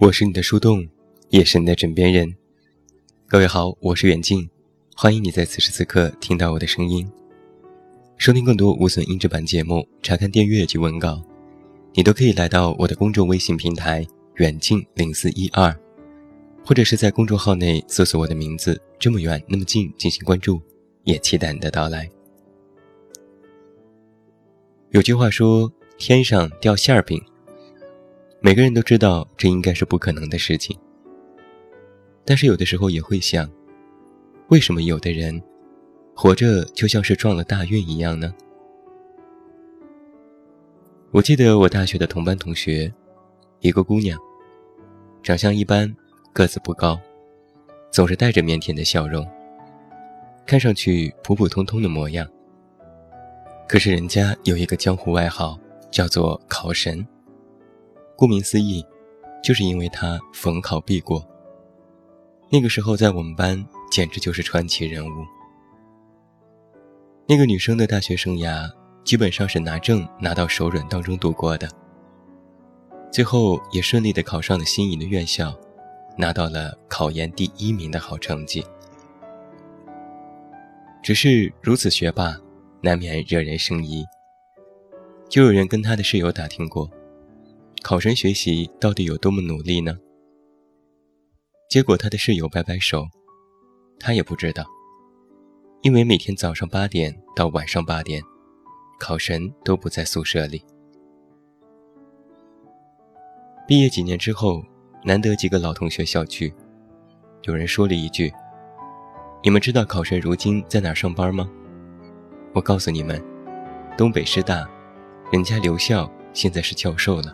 我是你的树洞，也是你的枕边人。各位好，我是远近，欢迎你在此时此刻听到我的声音。收听更多无损音质版节目，查看订阅及文稿，你都可以来到我的公众微信平台远近零四一二，或者是在公众号内搜索我的名字“这么远那么近”进行关注，也期待你的到来。有句话说：“天上掉馅儿饼。”每个人都知道这应该是不可能的事情，但是有的时候也会想，为什么有的人活着就像是撞了大运一样呢？我记得我大学的同班同学，一个姑娘，长相一般，个子不高，总是带着腼腆的笑容，看上去普普通通的模样。可是人家有一个江湖外号，叫做“考神”。顾名思义，就是因为他逢考必过。那个时候在我们班简直就是传奇人物。那个女生的大学生涯基本上是拿证拿到手软当中度过的，最后也顺利的考上了心仪的院校，拿到了考研第一名的好成绩。只是如此学霸，难免惹人生疑。就有人跟他的室友打听过。考神学习到底有多么努力呢？结果他的室友摆摆手，他也不知道，因为每天早上八点到晚上八点，考神都不在宿舍里。毕业几年之后，难得几个老同学小聚，有人说了一句：“你们知道考神如今在哪上班吗？”我告诉你们，东北师大，人家留校现在是教授了。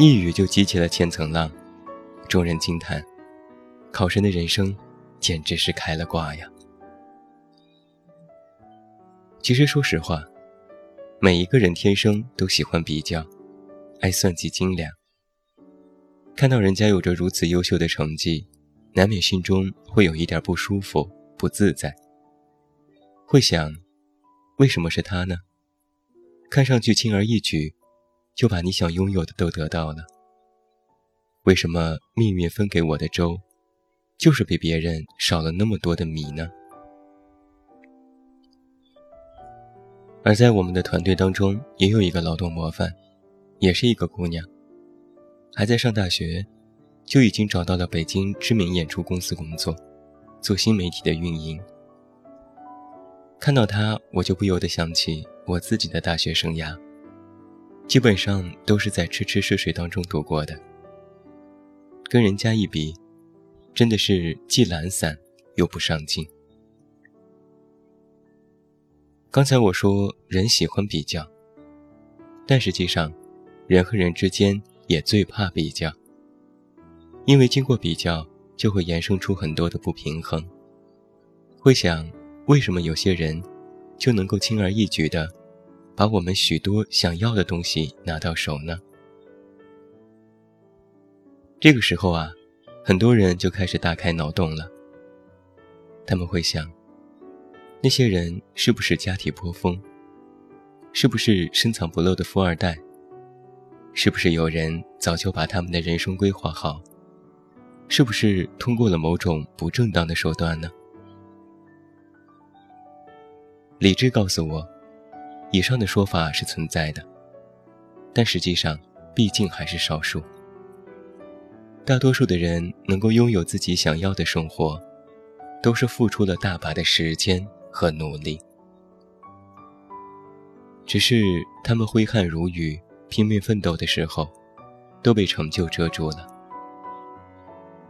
一语就激起了千层浪，众人惊叹：考生的人生简直是开了挂呀！其实说实话，每一个人天生都喜欢比较，爱算计斤两。看到人家有着如此优秀的成绩，难免心中会有一点不舒服、不自在。会想：为什么是他呢？看上去轻而易举。就把你想拥有的都得到了。为什么命运分给我的粥，就是比别人少了那么多的米呢？而在我们的团队当中，也有一个劳动模范，也是一个姑娘，还在上大学，就已经找到了北京知名演出公司工作，做新媒体的运营。看到她，我就不由得想起我自己的大学生涯。基本上都是在吃吃睡睡当中度过的，跟人家一比，真的是既懒散又不上进。刚才我说人喜欢比较，但实际上，人和人之间也最怕比较，因为经过比较就会衍生出很多的不平衡，会想为什么有些人就能够轻而易举的。把我们许多想要的东西拿到手呢？这个时候啊，很多人就开始大开脑洞了。他们会想，那些人是不是家体颇丰？是不是深藏不露的富二代？是不是有人早就把他们的人生规划好？是不是通过了某种不正当的手段呢？理智告诉我。以上的说法是存在的，但实际上毕竟还是少数。大多数的人能够拥有自己想要的生活，都是付出了大把的时间和努力。只是他们挥汗如雨、拼命奋斗的时候，都被成就遮住了。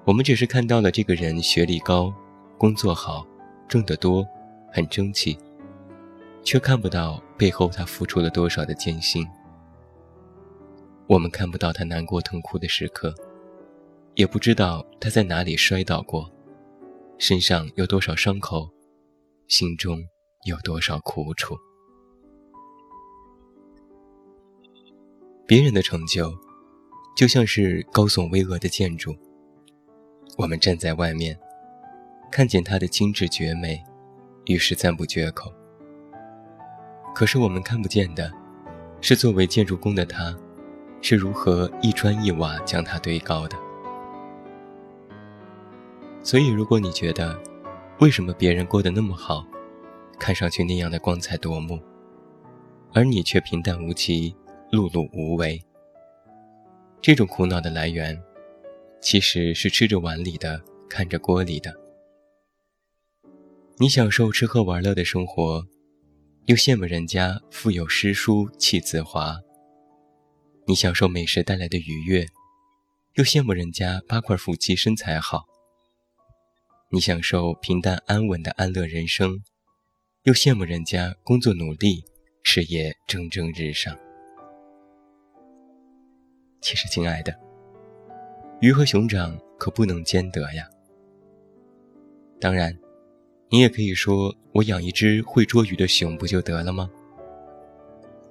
我们只是看到了这个人学历高、工作好、挣得多、很争气。却看不到背后他付出了多少的艰辛。我们看不到他难过痛哭的时刻，也不知道他在哪里摔倒过，身上有多少伤口，心中有多少苦楚。别人的成就，就像是高耸巍峨的建筑，我们站在外面，看见它的精致绝美，于是赞不绝口。可是我们看不见的，是作为建筑工的他，是如何一砖一瓦将它堆高的。所以，如果你觉得为什么别人过得那么好，看上去那样的光彩夺目，而你却平淡无奇、碌碌无为，这种苦恼的来源，其实是吃着碗里的，看着锅里的。你享受吃喝玩乐的生活，又羡慕人家腹有诗书气自华；你享受美食带来的愉悦，又羡慕人家八块腹肌身材好；你享受平淡安稳的安乐人生，又羡慕人家工作努力，事业蒸蒸日上。其实，亲爱的，鱼和熊掌可不能兼得呀。当然。你也可以说，我养一只会捉鱼的熊不就得了吗？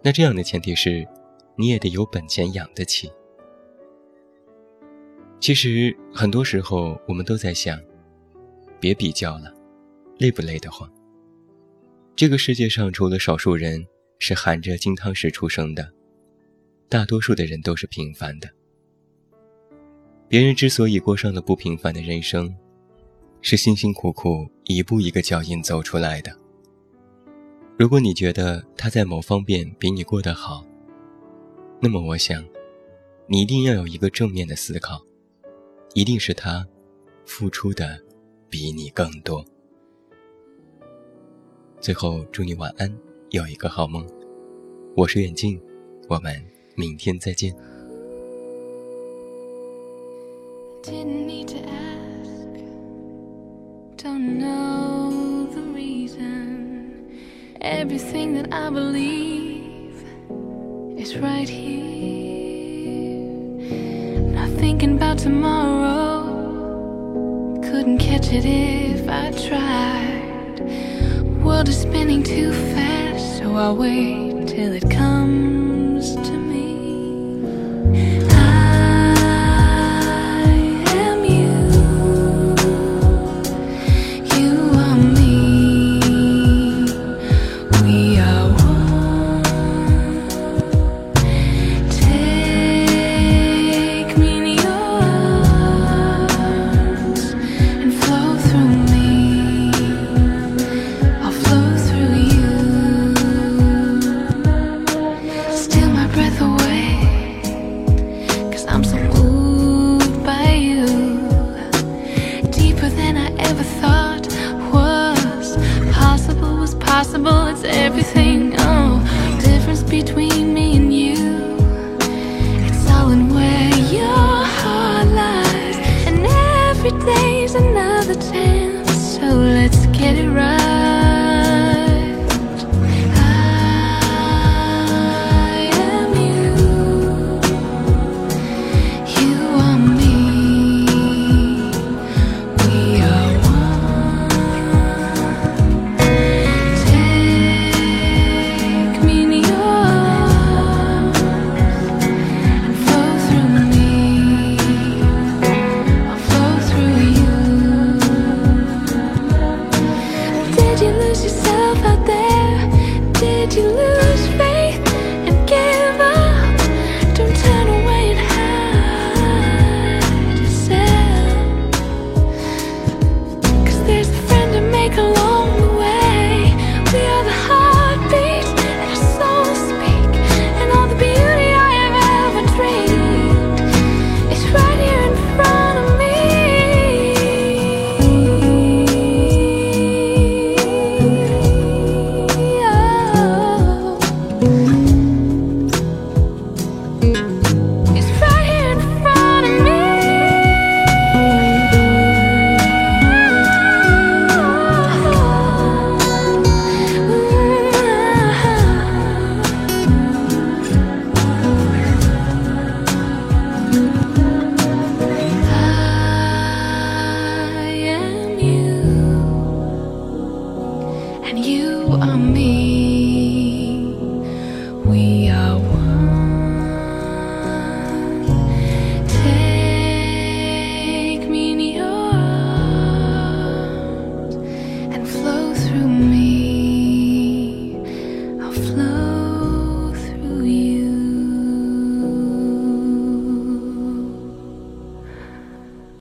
那这样的前提是，你也得有本钱养得起。其实很多时候，我们都在想，别比较了，累不累得慌？这个世界上，除了少数人是含着金汤匙出生的，大多数的人都是平凡的。别人之所以过上了不平凡的人生。是辛辛苦苦一步一个脚印走出来的。如果你觉得他在某方面比你过得好，那么我想，你一定要有一个正面的思考，一定是他付出的比你更多。最后，祝你晚安，有一个好梦。我是远近，我们明天再见。Don't know the reason. Everything that I believe is right here. Not thinking about tomorrow. Couldn't catch it if I tried. World is spinning too fast, so I'll wait till it comes to.